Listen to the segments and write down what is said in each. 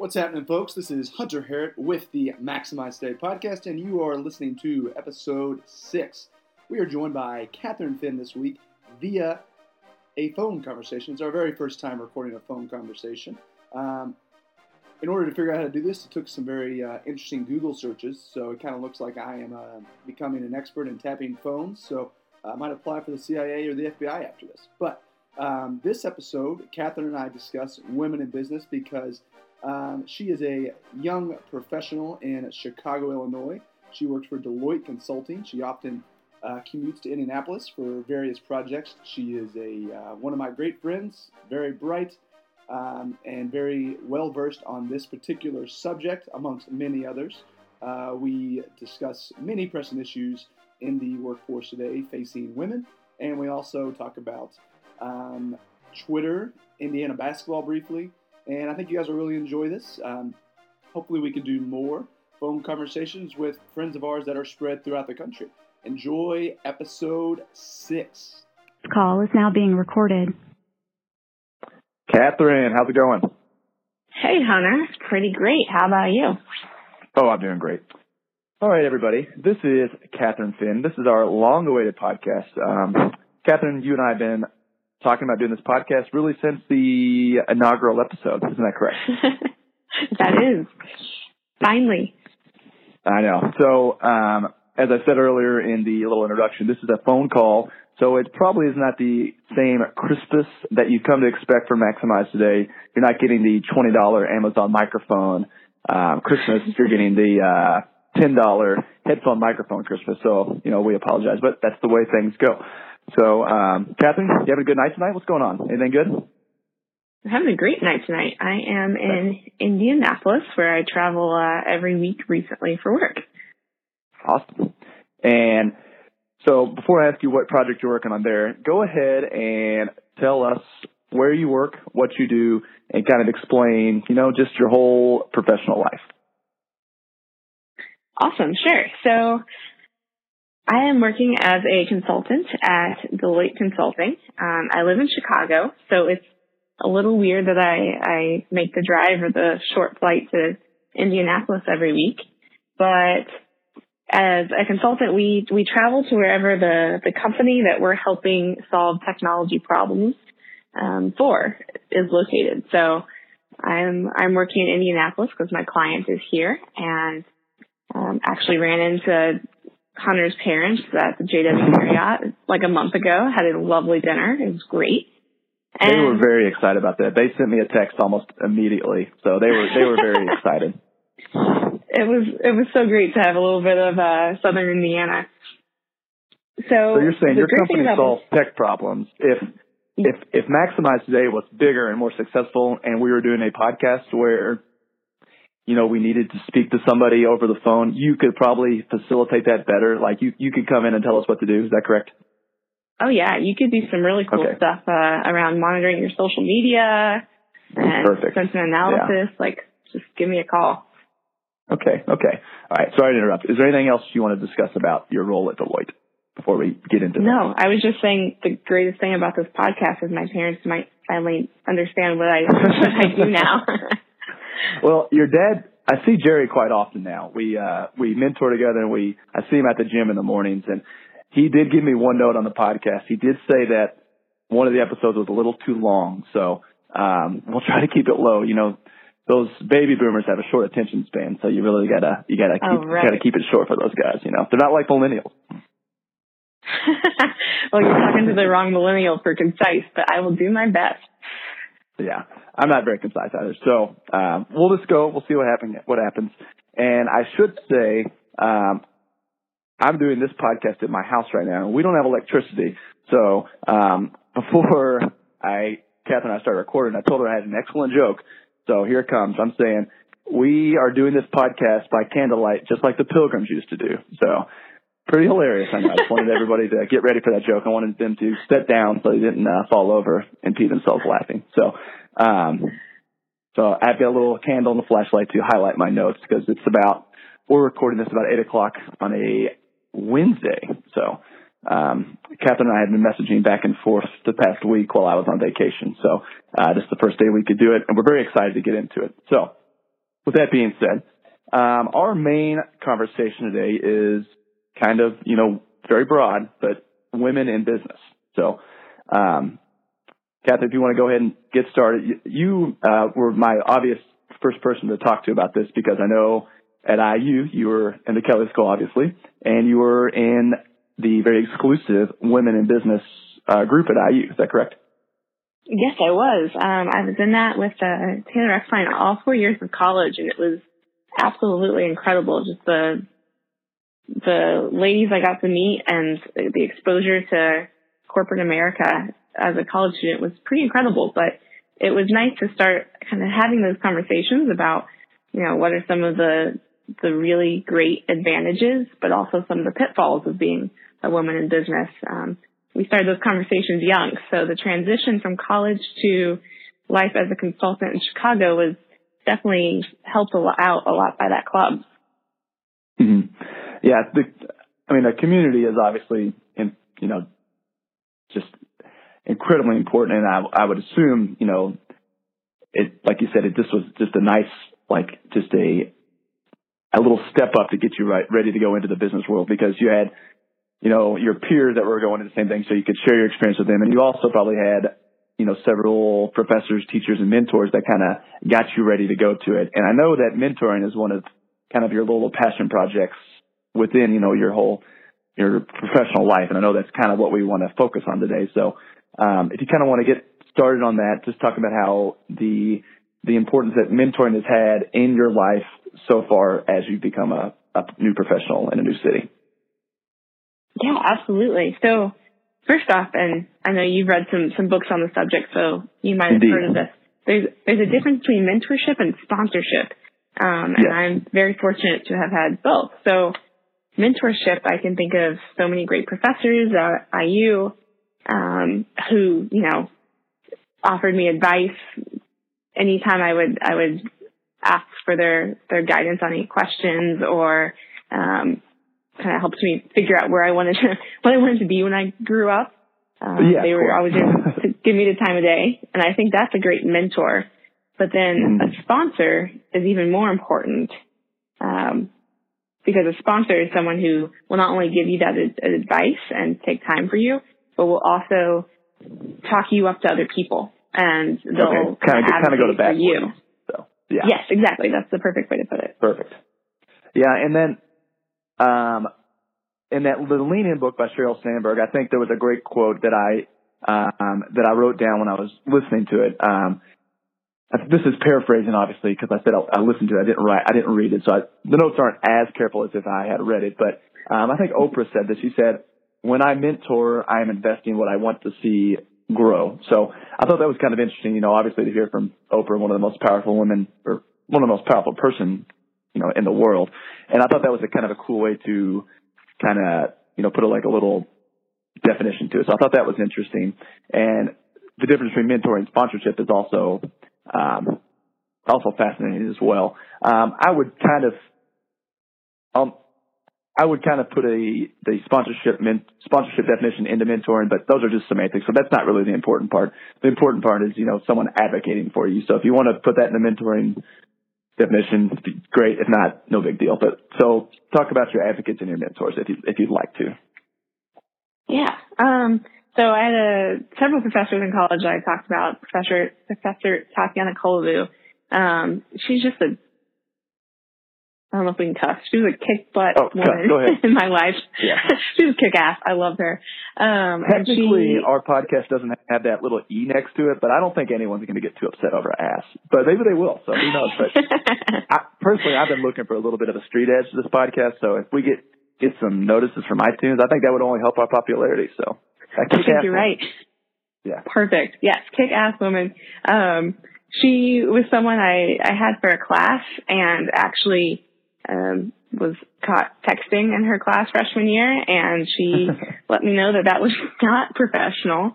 What's happening, folks? This is Hunter Harrett with the Maximize Today podcast, and you are listening to episode six. We are joined by Katharine Finn this week via a phone conversation. It's our very first time recording a phone conversation. Um, in order to figure out how to do this, it took some very uh, interesting Google searches. So it kind of looks like I am uh, becoming an expert in tapping phones. So I might apply for the CIA or the FBI after this. But um, this episode, Katharine and I discuss women in business because um, she is a young professional in Chicago, Illinois. She works for Deloitte Consulting. She often uh, commutes to Indianapolis for various projects. She is a uh, one of my great friends, very bright, um, and very well versed on this particular subject, amongst many others. Uh, we discuss many pressing issues in the workforce today facing women, and we also talk about um, Twitter, Indiana basketball briefly, and I think you guys will really enjoy this. Um, hopefully, we can do more phone conversations with friends of ours that are spread throughout the country. Enjoy episode six. This call is now being recorded. Katharine, how's it going? Hey, Hunter. Pretty great. How about you? Oh, I'm doing great. All right, everybody. This is Katharine Finn. This is our long-awaited podcast. Um, Katharine, you and I have been talking about doing this podcast really since the inaugural episode. Isn't that correct? that is. Finally. I know. So, um, as I said earlier in the little introduction, this is a phone call. So it probably is not the same crispness that you come to expect from Maximize today. You're not getting the $20 Amazon microphone um, Christmas. You're getting the uh, $10 headphone microphone Christmas. So, you know, we apologize, but that's the way things go. So, um, Katharine, you having a good night tonight? What's going on? Anything good? I'm having a great night tonight. I am in Indianapolis, where I travel uh, every week recently for work. Awesome. And so, before I ask you what project you're working on there, go ahead and tell us where you work, what you do, and kind of explain, you know, just your whole professional life. Awesome, sure. So, I am working as a consultant at Deloitte Consulting. Um, I live in Chicago, so it's a little weird that I, I make the drive or the short flight to Indianapolis every week. But as a consultant, we, we travel to wherever the, the company that we're helping solve technology problems um, for is located. So I'm I'm working in Indianapolis because my client is here, and um, actually ran into Hunter's parents at the JW Marriott like a month ago. Had a lovely dinner. It was great. And they were very excited about that. They sent me a text almost immediately, so they were they were very excited. It was it was so great to have a little bit of uh, Southern Indiana. So, so you're saying your company solves tech problems. If if if Maximize Today was bigger and more successful, and we were doing a podcast where you know, we needed to speak to somebody over the phone, you could probably facilitate that better. Like you, you could come in and tell us what to do. Is that correct? Oh yeah, you could do some really cool okay. stuff uh, around monitoring your social media and Perfect. sentiment analysis. Yeah. Like, just give me a call. Okay, okay. All right. Sorry to interrupt. Is there anything else you want to discuss about your role at Deloitte before we get into No, I was just saying the greatest thing about this podcast is my parents might finally understand what I what I do now. well, your dad, I see Jerry quite often now. We uh we mentor together and we I see him at the gym in the mornings and he did give me one note on the podcast. He did say that one of the episodes was a little too long, so um we'll try to keep it low. You know, those baby boomers have a short attention span, so you really gotta you gotta keep oh, right. gotta keep it short for those guys. You know, they're not like millennials. well, you're talking to the wrong millennial for concise, but I will do my best. Yeah, I'm not very concise either. So um, we'll just go. We'll see what happens. What happens. And I should say, um, I'm doing this podcast at my house right now, and we don't have electricity. So um, before I, Katharine and I started recording, I told her I had an excellent joke. So here it comes. I'm saying we are doing this podcast by candlelight, just like the Pilgrims used to do. So pretty hilarious. I, know. I just wanted everybody to get ready for that joke. I wanted them to sit down so they didn't uh, fall over and pee themselves laughing. So, um, so I've got a little candle and a flashlight to highlight my notes because it's about we're recording this about eight o'clock on a Wednesday. So, um, Katharine and I have been messaging back and forth the past week while I was on vacation. So, uh, this is the first day we could do it and we're very excited to get into it. So, with that being said, um, our main conversation today is kind of, you know, very broad, but women in business. So, um, Kathy, if you want to go ahead and get started, you, uh, were my obvious first person to talk to about this because I know at IU you were in the Kelley School, obviously, and you were in the very exclusive Women in Business uh, group at IU. Is that correct? Yes, I was. Um, I was in that with uh, Taylor Exline all four years of college, and it was absolutely incredible. Just the the ladies I got to meet and the exposure to corporate America as a college student was pretty incredible. But it was nice to start kind of having those conversations about, you know, what are some of the the really great advantages, but also some of the pitfalls of being a woman in business. Um, we started those conversations young, so the transition from college to life as a consultant in Chicago was definitely helped a lot, out a lot by that club. Yeah, the, I mean, a community is obviously, in, you know, just incredibly important, and I, I would assume, you know, it like you said, it just was just a nice, like, just a a little step up to get you right ready to go into the business world because you had, you know, your peers that were going to the same thing, so you could share your experience with them, and you also probably had you know, several professors, teachers, and mentors that kind of got you ready to go to it. And I know that mentoring is one of kind of your little passion projects within, you know, your whole, your professional life. And I know that's kind of what we want to focus on today. So, um, if you kind of want to get started on that, just talk about how the, the importance that mentoring has had in your life so far as you've become a, a new professional in a new city. Yeah, absolutely. So First off, and I know you've read some some books on the subject, so you might have Indeed. heard of this. There's there's a difference between mentorship and sponsorship, um, and Yes. I'm very fortunate to have had both. So, mentorship, I can think of so many great professors at IU um, who you know offered me advice anytime I would I would ask for their their guidance on any questions or um, kind of helped me figure out where I wanted to what I wanted to be when I grew up. Um, Yeah, they were always to give me the time of day, and I think that's a great mentor. But then Mhm. a sponsor is even more important um, because a sponsor is someone who will not only give you that ad- advice and take time for you, but will also talk you up to other people, and they'll Okay. Kind of, kind of go to bat for you. So, yeah. Yes, exactly. That's the perfect way to put it. Perfect. Yeah, and then um, in that the Lean In book by Sheryl Sandberg, I think there was a great quote that I um, that I wrote down when I was listening to it. Um, this is paraphrasing, obviously, because I said I, I listened to it. I didn't write. I didn't read it, so I, the notes aren't as careful as if I had read it. But um, I think Oprah said this. She said, "When I mentor, I am investing what I want to see grow." So I thought that was kind of interesting. You know, obviously to hear from Oprah, one of the most powerful women, or one of the most powerful person, you know, in the world. And I thought that was a kind of a cool way to kind of, you know, put a, like a little definition to it. So I thought that was interesting. And the difference between mentoring and sponsorship is also, um, also fascinating as well. Um, I would kind of, um, I would kind of put a the sponsorship men, sponsorship definition into mentoring, but those are just semantics. So that's not really the important part. The important part is you know someone advocating for you. So if you want to put that in the mentoring definition, great. If not, no big deal. But so talk about your advocates and your mentors if you if you'd like to. Yeah. Um, so I had a, several professors in college that I talked about. Professor Professor Tatiana Kolovu. Um, she's just a I don't know if we can cuss. She was a kick butt Oh, woman in my life. Yeah. she was kick ass. I loved her. Um, Technically, she, our podcast doesn't have that little e next to it, but I don't think anyone's going to get too upset over ass. But maybe they will. So who knows? But I, personally, I've been looking for a little bit of a street edge to this podcast. So if we get get some notices from iTunes, I think that would only help our popularity. So I think you're right. Yeah. Perfect. Yes, kick ass woman. Um, she was someone I, I had for a class and actually um, was caught texting in her class freshman year, and she let me know that that was not professional,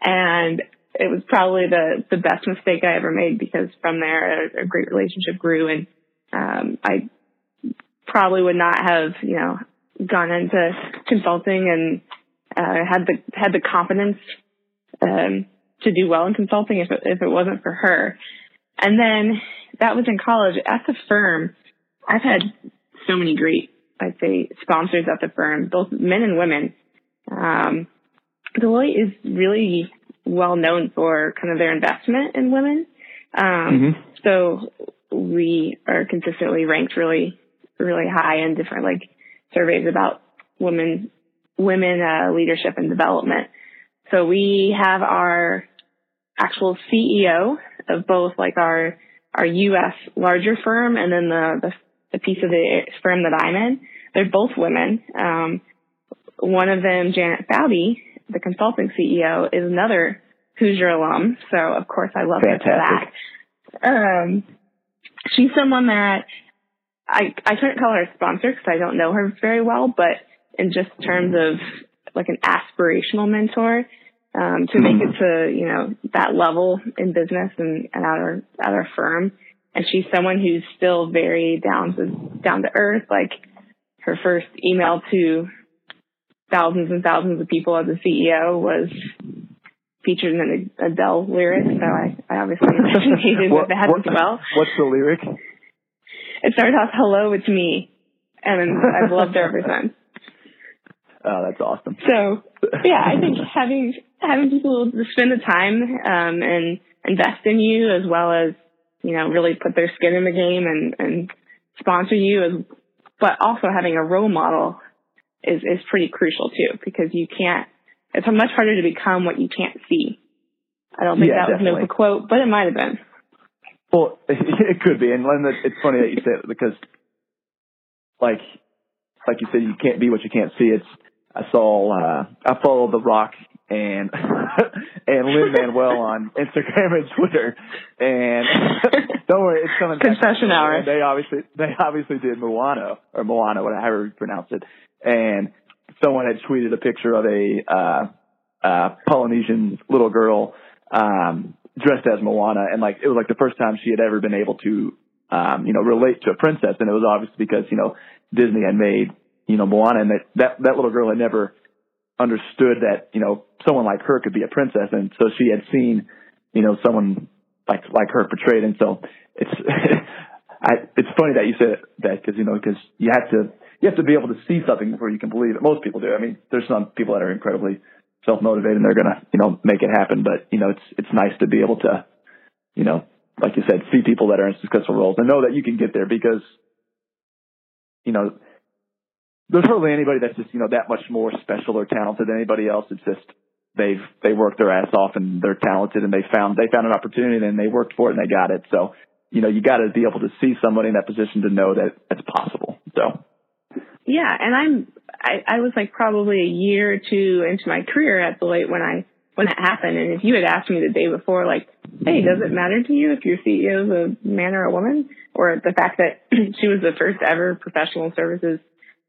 and it was probably the the best mistake I ever made because from there a, a great relationship grew, and um, I probably would not have you know gone into consulting and uh, had the had the confidence um, to do well in consulting if it, if it wasn't for her. And then that was in college. At the firm, I've had so many great, I'd say, sponsors at the firm, both men and women. Um, Deloitte is really well known for kind of their investment in women. Um, mm-hmm. So we are consistently ranked really, really high in different like surveys about women, women uh, leadership and development. So we have our actual CEO of both like our our U.S. larger firm and then the, the, the piece of the firm that I'm in. They're both women. Um, one of them, Janet Foutty, the consulting CEO, is another Hoosier alum. So of course I love Fantastic. her for that. Um, she's someone that I I couldn't call her a sponsor because I don't know her very well, but in just terms of like an aspirational mentor, um, to make it to you know that level in business and, and at our at our firm. And she's someone who's still very down to down to earth. Like her first email to thousands and thousands of people as a CEO was featured in an Adele lyric, so I, I obviously resonated with that what, as well. What's the lyric? It started off, "Hello, it's me," and I've loved her ever since. Oh, that's awesome. So, yeah, I think having having people spend the time um, and invest in you, as well as you know, really put their skin in the game and and sponsor you, as but also having a role model is is pretty crucial too, because you can't. It's much harder to become what you can't see. I don't think yeah, that definitely. was a quote, but it might have been. Well, it could be, and it's funny that you say it because, like, like you said, you can't be what you can't see. It's I saw uh, I follow The Rock and and Lin Manuel on Instagram and Twitter, and don't worry, it's coming. Confession hour. And they obviously they obviously did Moana or Moana, whatever you pronounce it, and someone had tweeted a picture of a uh, uh, Polynesian little girl um, dressed as Moana, and like it was like the first time she had ever been able to um, you know relate to a princess, and it was obviously because you know Disney had made you know, Moana, and that, that, that little girl had never understood that, you know, someone like her could be a princess. And so she had seen, you know, someone like, like her portrayed. And so it's, I, it's funny that you said that because, you know, because you have to, you have to be able to see something before you can believe it. Most people do. I mean, there's some people that are incredibly self-motivated and they're going to, you know, make it happen. But, you know, it's, it's nice to be able to, you know, like you said, see people that are in successful roles and know that you can get there because, you know, there's hardly anybody that's just you know that much more special or talented than anybody else. It's just they've they worked their ass off and they're talented and they found they found an opportunity and they worked for it and they got it. So you know you got to be able to see somebody in that position to know that it's possible. So yeah, and I'm I, I was like probably a year or two into my career at Deloitte when I when it happened. And if you had asked me the day before, like, hey, does it matter to you if your CEO is a man or a woman, or the fact that she was the first ever professional services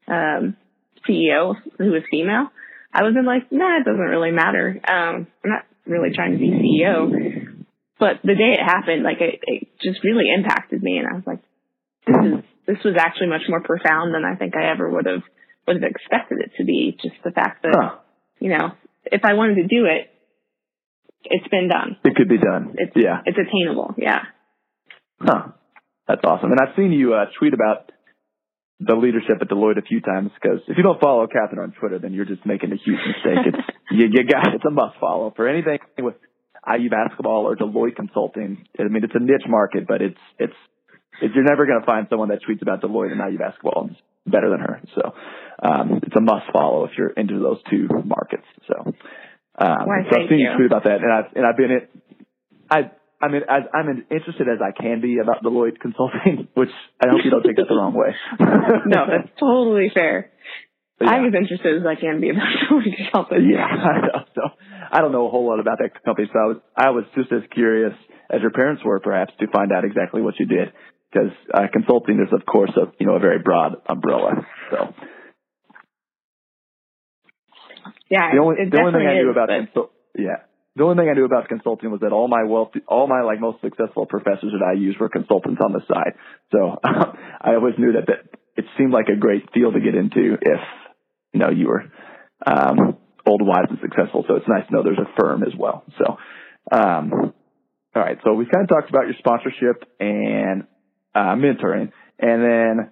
um, CEO who was female, I was been like, nah, it doesn't really matter. Um, I'm not really trying to be CEO. But the day it happened, like it, it just really impacted me, and I was like, this is this was actually much more profound than I think I ever would have would have expected it to be. Just the fact that huh. you know, if I wanted to do it, it's been done. It could be done. It's, yeah, it's attainable. Yeah. Huh. That's awesome. And I've seen you uh, tweet about the leadership at Deloitte a few times because if you don't follow Katharine on Twitter, then you're just making a huge mistake. It's you, you got it's a must follow for anything with IU basketball or Deloitte consulting. I mean, it's a niche market, but it's it's, it's you're never going to find someone that tweets about Deloitte and IU basketball better than her. So um, it's a must follow if you're into those two markets. So, um, Why, so I've seen you tweet about that, and I've and I've been it. I I mean, as I'm as interested as I can be about Deloitte Consulting, which I hope you don't take that the wrong way. no, that's totally fair. Yeah. I'm as interested as I can be about Deloitte Consulting. Yeah, I know. So I don't know a whole lot about that company, so I was I was just as curious as your parents were, perhaps, to find out exactly what you did, because uh, consulting is, of course, a you know a very broad umbrella. So. Yeah, the only the only thing I knew is, about but... consult, yeah, the only thing I knew about consulting was that all my wealthy, all my like most successful professors that I used were consultants on the side. So I always knew that, that it seemed like a great field to get into if, you know, you were, um, old, wise, and successful. So it's nice to know there's a firm as well. So, um, All right. So we kind of talked about your sponsorship and uh, mentoring, and then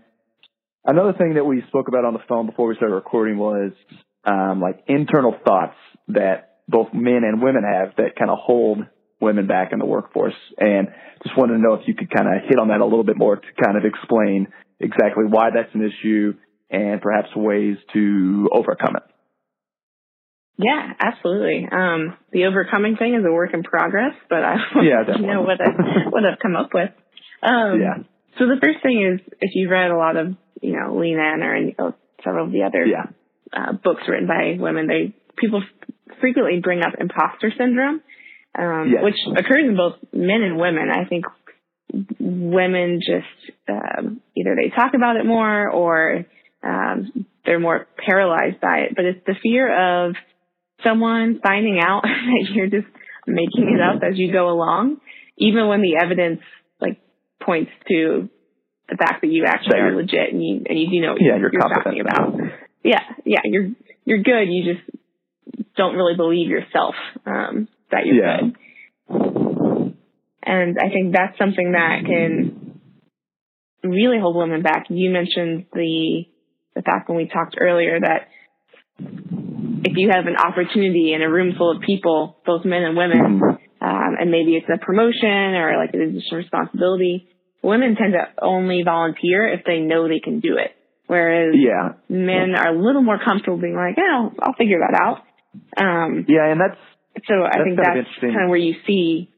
another thing that we spoke about on the phone before we started recording was um, like internal thoughts that both men and women have that kind of hold women back in the workforce. And just wanted to know if you could kind of hit on that a little bit more to kind of explain exactly why that's an issue and perhaps ways to overcome it. Yeah, absolutely. Um, the overcoming thing is a work in progress, but I yeah, you know what I what I've come up with. Um, yeah. So the first thing is if you've read a lot of you know Lean In or know, several of the other yeah. uh, books written by women, they people frequently bring up imposter syndrome, um, yes. which occurs in both men and women. I think women just um, either they talk about it more or um, they're more paralyzed by it. But it's the fear of someone finding out that you're just making it up as you go along, even when the evidence like points to the fact that you actually are legit and you and you do know what yeah, you're, you're, you're talking about. Yeah, yeah, you're you're good. You just don't really believe yourself um, that you're yeah. good. And I think that's something that can really hold women back. You mentioned the the fact when we talked earlier that if you have an opportunity in a room full of people, both men and women, um, and maybe it's a promotion or like an additional responsibility, women tend to only volunteer if they know they can do it. Whereas yeah. men are a little more comfortable being like, oh, I'll figure that out. Um, yeah, and that's so I that's think kind that's kind of where you see,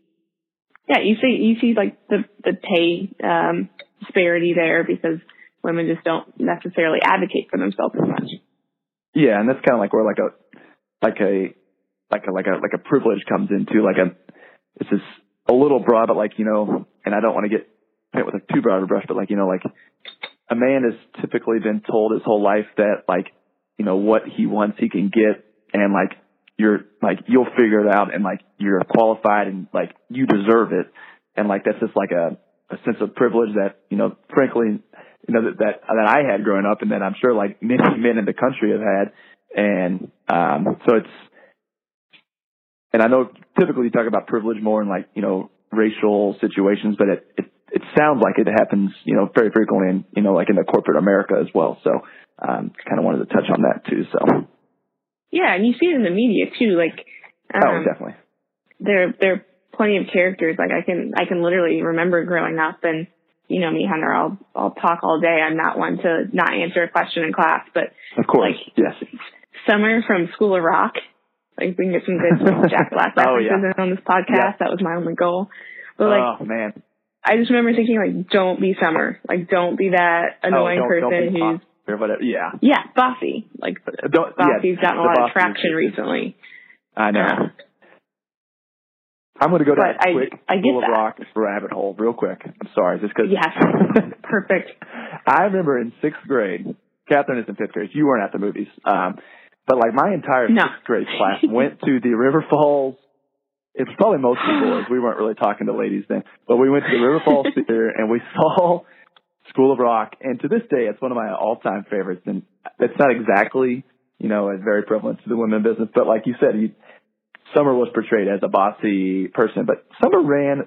yeah, you see you see like the the pay um, disparity there because women just don't necessarily advocate for themselves as much. Yeah, and that's kind of like where like a like a like a like a like a privilege comes into like a it's just a little broad, but like you know, and I don't want to get hit with a too broad of a brush, but like you know, like a man has typically been told his whole life that like you know what he wants he can get, and like you're like you'll figure it out, and like you're qualified, and like you deserve it, and like that's just like a a sense of privilege that you know, frankly, you know that that that I had growing up, and that I'm sure like many men in the country have had, and um, so it's, and I know typically you talk about privilege more in like you know racial situations, but it it, it sounds like it happens you know very frequently in you know like in the corporate America as well. So um, kind of wanted to touch on that too. So yeah, and you see it in the media too, like um, oh definitely there there are plenty of characters like I can I can literally remember growing up and you know me, Hunter, I'll I'll talk all day. I'm not one to not answer a question in class, but of course, like yes. Summer from School of Rock, like we can get some good Jack Black references oh, yeah. on this podcast. Yeah. That was my only goal. But like, oh man, I just remember thinking like, don't be Summer, like don't be that annoying oh, don't, person don't who's or whatever. Yeah, yeah, bossy. Like don't, bossy's yeah, gotten a lot of traction recently. I know. Uh, I'm going to go down a I- quick I School of. Rock rabbit hole real quick. I'm sorry, just because. Yes, perfect. I remember in sixth grade, Katharine is in fifth grade. You weren't at the movies, um, but like my entire No. sixth grade class went to the River Falls. It was probably mostly boys. We weren't really talking to ladies then, but we went to the River Falls Theater and we saw School of Rock. And to this day, it's one of my all-time favorites. And it's not exactly, you know, as very prevalent to the women business, but like you said, you, Summer was portrayed as a bossy person, but Summer ran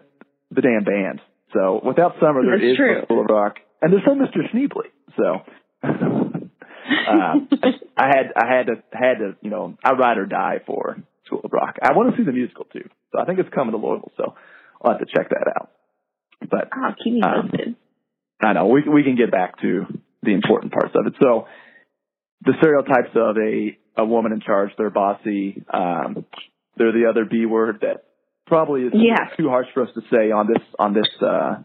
the damn band. So without Summer, there That's is true. no School of Rock, and there's no Mr. Schneebly. So uh, I had I had to had to you know I ride or die for School of Rock. I want to see the musical too, so I think it's coming to Louisville. So I'll have to check that out. But Oh, keep me Um, posted. I know we we can get back to the important parts of it. So the stereotypes of a a woman in charge, they're bossy. Um, they're the other B word that probably is Yes. too harsh for us to say on this on this uh,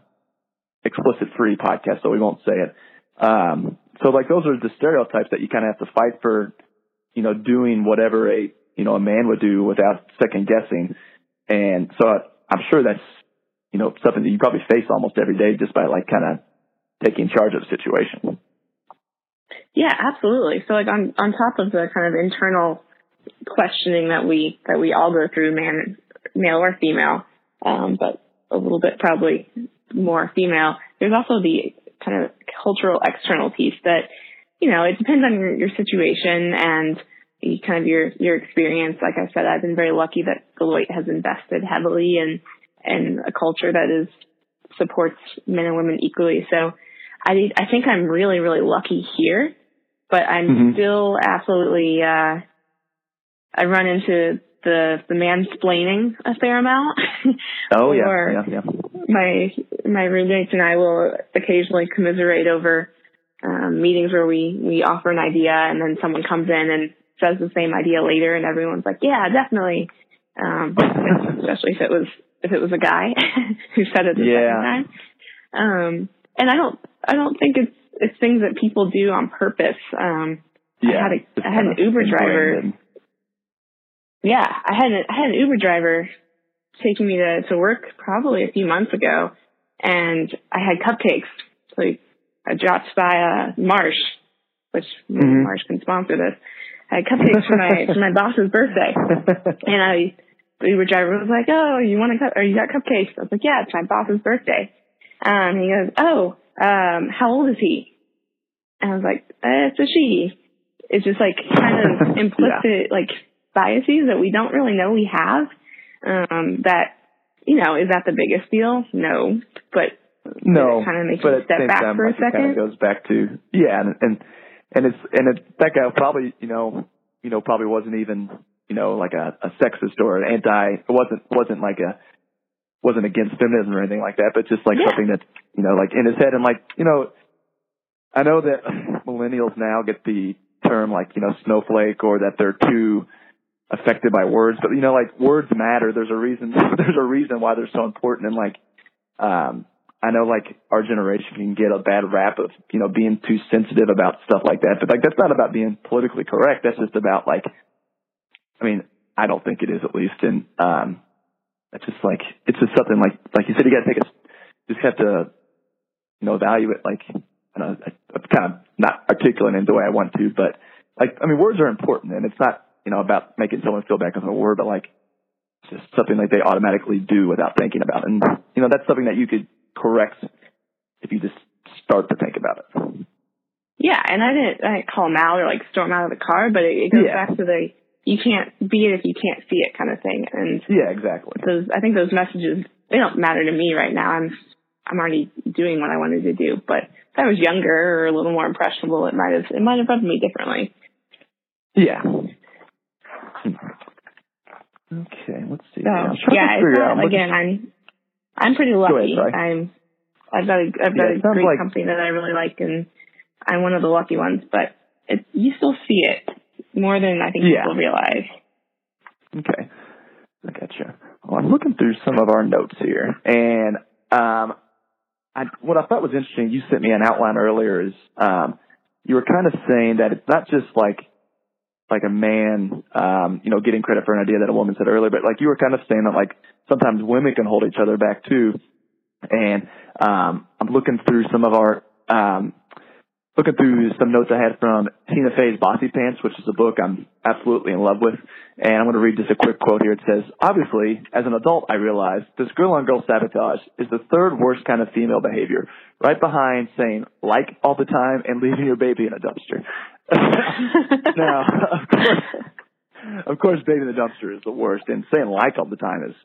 explicit free podcast, so we won't say it. Um, so like those are the stereotypes that you kind of have to fight for, you know, doing whatever a you know a man would do without second guessing. And so I'm sure that's you know something that you probably face almost every day just by like kind of taking charge of the situation. Yeah, absolutely. So like on on top of the kind of internal questioning that we that we all go through, man, male or female, um, but a little bit probably more female. There's also the kind of cultural external piece that you know it depends on your, your situation and kind of your your experience. Like I said, I've been very lucky that Deloitte has invested heavily in and a culture that is supports men and women equally. So I I think I'm really really lucky here, but I'm Mhm. still absolutely uh I run into the the mansplaining a fair amount. Oh yeah, Or- yeah, yeah. my my roommates and I will occasionally commiserate over um, meetings where we we offer an idea and then someone comes in and says the same idea later and everyone's like, yeah, definitely. Um, especially if it was if it was a guy who said it the Yeah. second time. Um, and I don't I don't think it's it's things that people do on purpose. Um, yeah. had a- I had an Uber driver in- yeah, I had a, I had an Uber driver taking me to, to work probably a few months ago, and I had cupcakes. So I dropped by uh, Marsh, which Mhm. Marsh can sponsor this. I had cupcakes for my for my boss's birthday, and I the Uber driver was like, "Oh, you want a cup? Or you got cupcakes?" I was like, "Yeah, it's my boss's birthday." Um, he goes, "Oh, um, how old is he?" And I was like, uh, "It's a she." It's just like kind of implicit like biases that we don't really know we have. Um, that you know, is that the biggest deal? No, but no, kinda makes but you step back time, for a it kind second? of goes back to yeah, and and and it's and it, that guy probably you know you know probably wasn't even you know like a, a sexist or an anti. It wasn't wasn't like a wasn't against feminism or anything like that, but just like Yeah. something that you know like in his head and like you know I know that millennials now get the term like you know snowflake or that they're too affected by words, but you know like words matter. There's a reason. There's a reason why they're so important and like um I know like our generation can get a bad rap of, you know, being too sensitive about stuff like that. But like that's not about being politically correct. That's just about like I mean, I don't think it is at least and um it's just like it's just something like like you said you gotta take a just have to you know, evaluate like I don't know, I, I'm kind of not articulating the way I want to, but like I mean words are important and it's not, you know, about making someone feel bad because of a word, but like it's just something like they automatically do without thinking about it. And you know, that's something that you could correct if you just start to think about it. yeah. And I didn't I didn't call him out or like storm out of the car, but it, it goes Yeah. back to the you can't be it if you can't see it kind of thing. And Yeah, exactly. those I think those messages they don't matter to me right now. I'm I'm already doing what I wanted to do. But if I was younger or a little more impressionable, it might have it might have rubbed me differently. Yeah. Okay, let's see. So yeah, to figure not, out. I'm looking- again, I'm I'm pretty ahead, lucky. sorry. I'm I've got a I've got Yeah, a great like- company that I really like, and I'm one of the lucky ones. But it, you still see it more than I think Yeah. people realize. Okay. I gotcha. Well, I'm looking through some of our notes here, and um, I, what I thought was interesting, you sent me an outline earlier, is um, you were kind of saying that it's not just like like a man, um, you know, getting credit for an idea that a woman said earlier, but like you were kind of saying that like sometimes women can hold each other back too. And um, I'm looking through some of our um, looking through some notes I had from Tina Fey's Bossy Pants, which is a book I'm absolutely in love with. And I'm going to read just a quick quote here. It says, obviously, as an adult, I realize this girl on girl sabotage is the third worst kind of female behavior, right behind saying like all the time and leaving your baby in a dumpster. now, of course, of course, baby in the dumpster is the worst and saying like all the time is,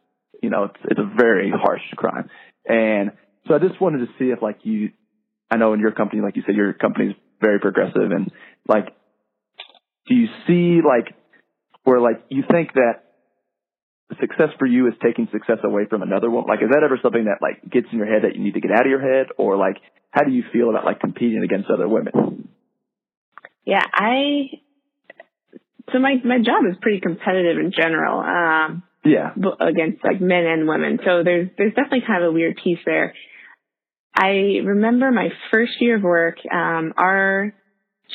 you know, it's, it's a very harsh crime. And so I just wanted to see if like you, I know in your company, like you said, your company's very progressive and like, do you see like where like you think that success for you is taking success away from another one? Like, is that ever something that like gets in your head that you need to get out of your head or like, how do you feel about like competing against other women? Yeah, I. So my my job is pretty competitive in general. Um, Yeah. against like men and women. So there's there's definitely kind of a weird piece there. I remember my first year of work. Um, our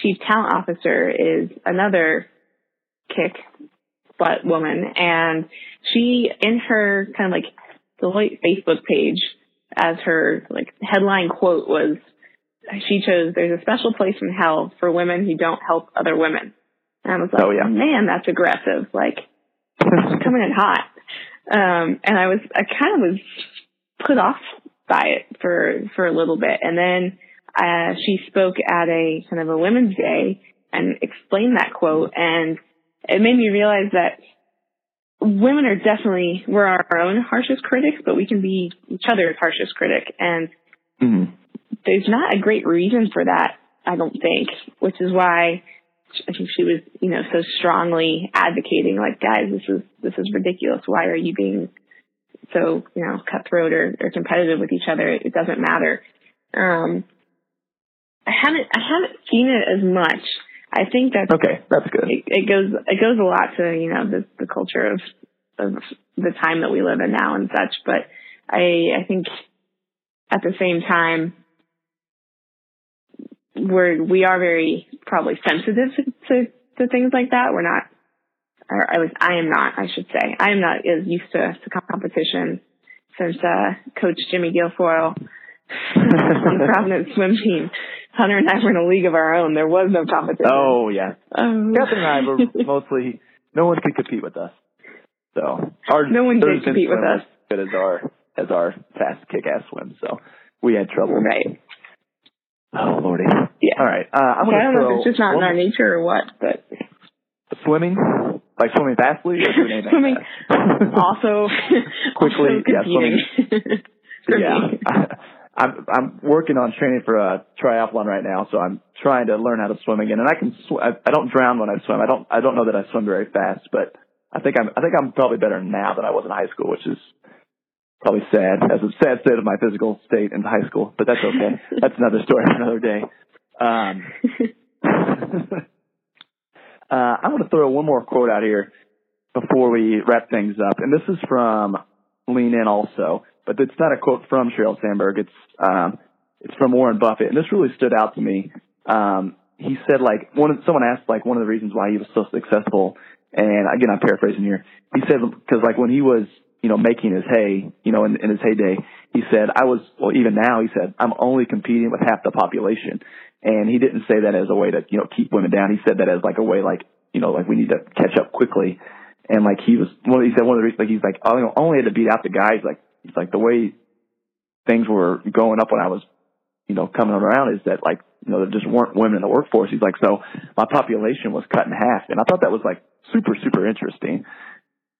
chief talent officer is another kick butt woman, and she in her kind of like Deloitte Facebook page as her like headline quote was she chose there's a special place in hell for women who don't help other women. And I was like, Oh, yeah. man, that's aggressive. Like coming in hot. Um, and I was, I kind of was put off by it for, for a little bit. And then, uh, she spoke at a kind of a women's day and explained that quote. And it made me realize that women are definitely we're our own harshest critics, but we can be each other's harshest critic, and Mm-hmm. there's not a great reason for that. I don't think, which is why I think she was, you know, so strongly advocating, like, guys, this is this is ridiculous. Why are you being so, you know, cutthroat or, or competitive with each other? It doesn't matter. Um, I haven't I haven't seen it as much. I think that's Okay, that's good. it, it goes it goes a lot to you know the the culture of of the time that we live in now and such. But I I think at the same time we're we are very probably sensitive to to, to things like that. We're not. Or at least I am not. I should say I am not as used to, to competition since uh, Coach Jimmy Guilfoyle on the Providence swim team. Hunter and I were in a league of our own. There was no competition. Oh yeah, Um, Katharine and I were mostly no one could compete with us. So our No one did compete with was us. Good as our as our fast kick ass swim. So we had trouble. right. Oh lordy. Yeah. All right. Uh, I'm gonna I don't know if it's just not in our nature or what, but swimming, like swimming fastly or doing anything Swimming also Quickly, also yeah, swimming. Yeah. I'm I'm working on training for a triathlon right now, so I'm trying to learn how to swim again. And I can sw- I, I don't drown when I swim. I don't I don't know that I swim very fast, but I think I'm I think I'm probably better now than I was in high school, which is probably sad as a sad state of my physical state in high school. But that's okay. that's another story for another day. Um, uh, I'm going to throw one more quote out here before we wrap things up, and this is from Lean In also, but it's not a quote from Sheryl Sandberg. It's um, it's from Warren Buffett, and this really stood out to me. Um, he said like one someone asked like one of the reasons why he was so successful, and again I'm paraphrasing here. He said because like when he was you know making his hay, you know in, in his heyday, he said I was well even now he said I'm only competing with half the population, and he didn't say that as a way to you know keep women down. He said that as like a way like you know like we need to catch up quickly, and like he was one he said one of the reasons like he's like I only had to beat out the guys like like the way things were going up when I was you know, coming around is that like, you know, there just weren't women in the workforce. He's like, so my population was cut in half. And I thought that was like super, super interesting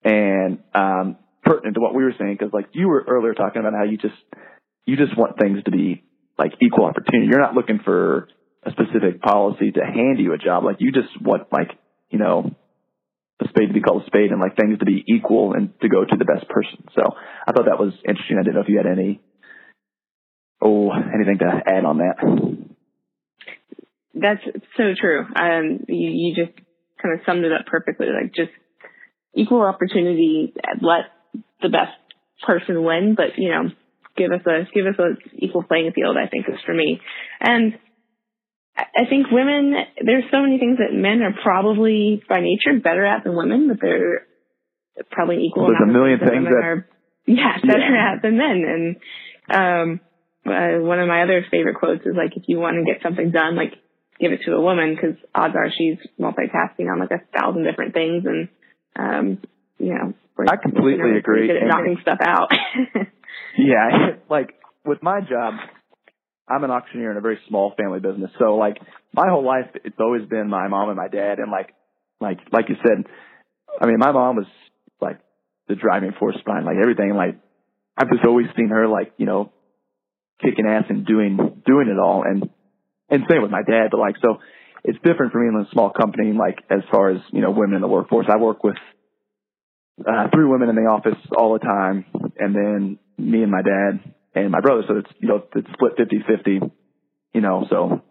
and, um, pertinent to what we were saying. Cause like you were earlier talking about how you just, you just want things to be like equal opportunity. You're not looking for a specific policy to hand you a job. Like you just want like, you know, a spade to be called a spade and like things to be equal and to go to the best person. So I thought that was interesting. I didn't know if you had any Oh, anything to add on that? That's so true. Um, you, you just kind of summed it up perfectly. Like just equal opportunity. Let the best person win, but you know, give us a give us a equal playing field. I think is for me, and I think women. There's so many things that men are probably by nature better at than women, but they're probably equal. There's a million things that- are yeah better Yeah. at than men, and um, uh, one of my other favorite quotes is like, if you want to get something done, like give it to a woman because odds are she's multitasking on like a thousand different things, and um, you know, I completely agree. Knocking stuff out. Yeah, like with my job, I'm an auctioneer in a very small family business. So like my whole life, it's always been my mom and my dad, and like, like, like you said, I mean, my mom was like the driving force behind like everything. Like I've just always seen her like you know kicking ass and doing doing it all, and and same with my dad. But like so, it's different for me in a small company. Like as far as you know, women in the workforce, I work with uh, three women in the office all the time, and then me and my dad and my brother. So it's you know it's split fifty fifty. You know, so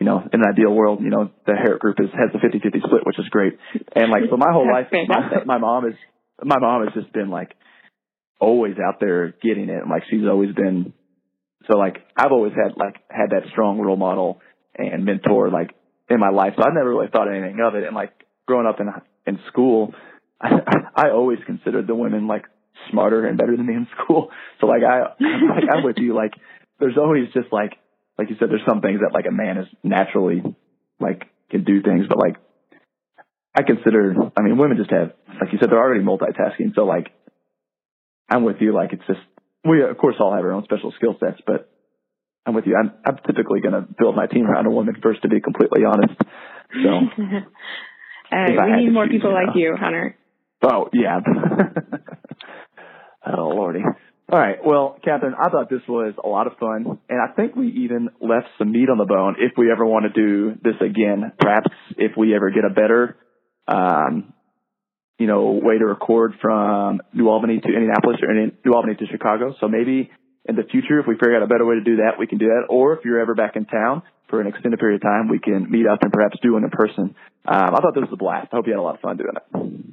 you know in an ideal world, you know the Herrick Group is has a fifty fifty split, which is great. And like so, my whole life, my, my mom is my mom has just been like always out there getting it. And like she's always been so like I've always had like had that strong role model and mentor like in my life. So I never really thought anything of it. And like growing up in in school, I, I always considered the women like smarter and better than me in school. So like I like I'm with you. Like there's always just like like you said, there's some things that like a man is naturally like can do things, but like I consider I mean women just have like you said they're already multitasking. So like I'm with you. Like it's just we of course all have our own special skill sets, but I'm with you. I'm I'm typically going to build my team around a woman first, to be completely honest. So Uh, we need more choose, people you like you, Hunter. Oh yeah. oh lordy. All right. Well, Katharine, I thought this was a lot of fun, and I think we even left some meat on the bone if we ever want to do this again. Perhaps if we ever get a better, um, you know, way to record from New Albany to Indianapolis or New Albany to Chicago. So maybe in the future, if we figure out a better way to do that, we can do that. Or if you're ever back in town for an extended period of time, we can meet up and perhaps do it in person. Um, I thought this was a blast. I hope you had a lot of fun doing it.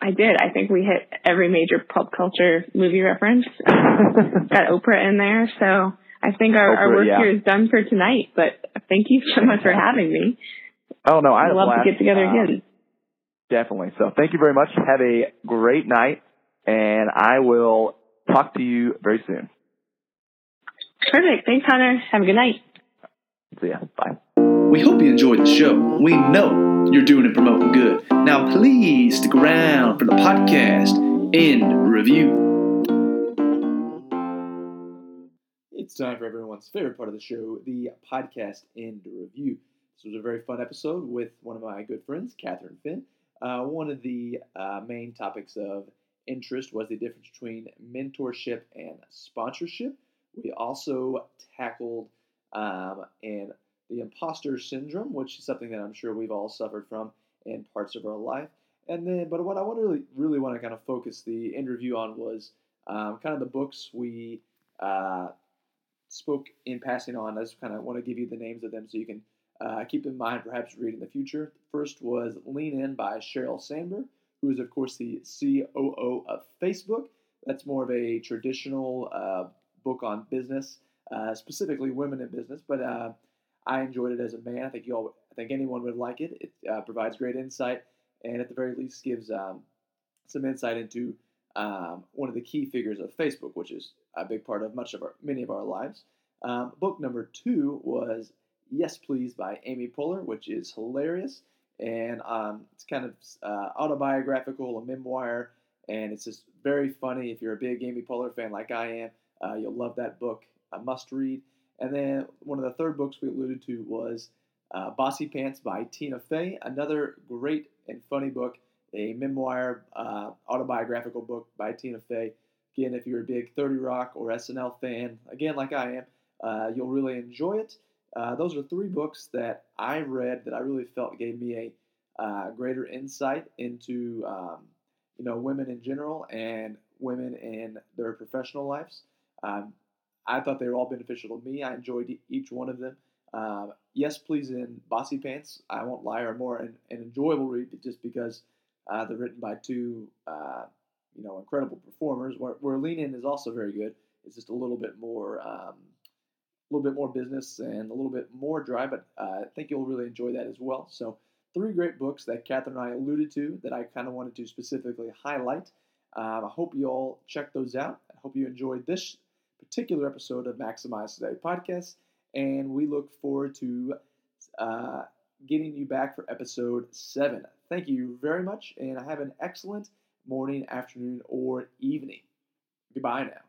I did. I think we hit every major pop culture movie reference. Got Oprah in there, so I think our, Oprah, our work yeah. here is done for tonight. But thank you so much for having me. Oh no, I'd love to get together um, again. Definitely. So thank you very much. Have a great night, and I will talk to you very soon. Perfect. Thanks, Hunter. Have a good night. See ya. Bye. We hope you enjoyed the show. We know you're doing and promoting good. Now, please stick around for the podcast end review. It's time for everyone's favorite part of the show, the podcast end review. This was a very fun episode with one of my good friends, Katharine Finn. Uh, one of the uh, main topics of interest was the difference between mentorship and sponsorship. We also tackled um, and the imposter syndrome, which is something that I'm sure we've all suffered from in parts of our life. And then, but what I want to really, really want to kind of focus the interview on was um, kind of the books we uh, spoke in passing on. I just kind of want to give you the names of them so you can uh, keep in mind perhaps read in the future. First was Lean In by Sheryl Sandberg, who is, of course, the COO of Facebook. That's more of a traditional uh, book on business, uh, specifically women in business, but uh, I enjoyed it as a man. I think you all, I think anyone would like it. It uh, provides great insight, and at the very least gives um, some insight into um, one of the key figures of Facebook, which is a big part of much of our many of our lives. Um, book number two was Yes Please by Amy Poehler, which is hilarious. And um, it's kind of uh, autobiographical, a memoir, and it's just very funny. If you're a big Amy Poehler fan like I am, uh, you'll love that book. A must read. And then one of the third books we alluded to was uh, Bossypants by Tina Fey, another great and funny book, a memoir, uh, autobiographical book by Tina Fey. Again, if you're a big 30 Rock or SNL fan, again, like I am, uh, you'll really enjoy it. Uh, those are three books that I read that I really felt gave me a uh, greater insight into um, you know women in general and women in their professional lives. Um, I thought they were all beneficial to me. I enjoyed each one of them. Uh, yes, please, in Bossypants, I won't lie, are more an, an enjoyable read just because uh, they're written by two uh, you know incredible performers. Where, where Lean In is also very good. It's just a little bit more. Um, a little bit more business and a little bit more dry, but uh, I think you'll really enjoy that as well. So, three great books that Katharine and I alluded to that I kind of wanted to specifically highlight. Um, I hope you all check those out. I hope you enjoyed this particular episode of Maximize Today podcast, and we look forward to uh, getting you back for episode seven. Thank you very much, and I have an excellent morning, afternoon, or evening. Goodbye now.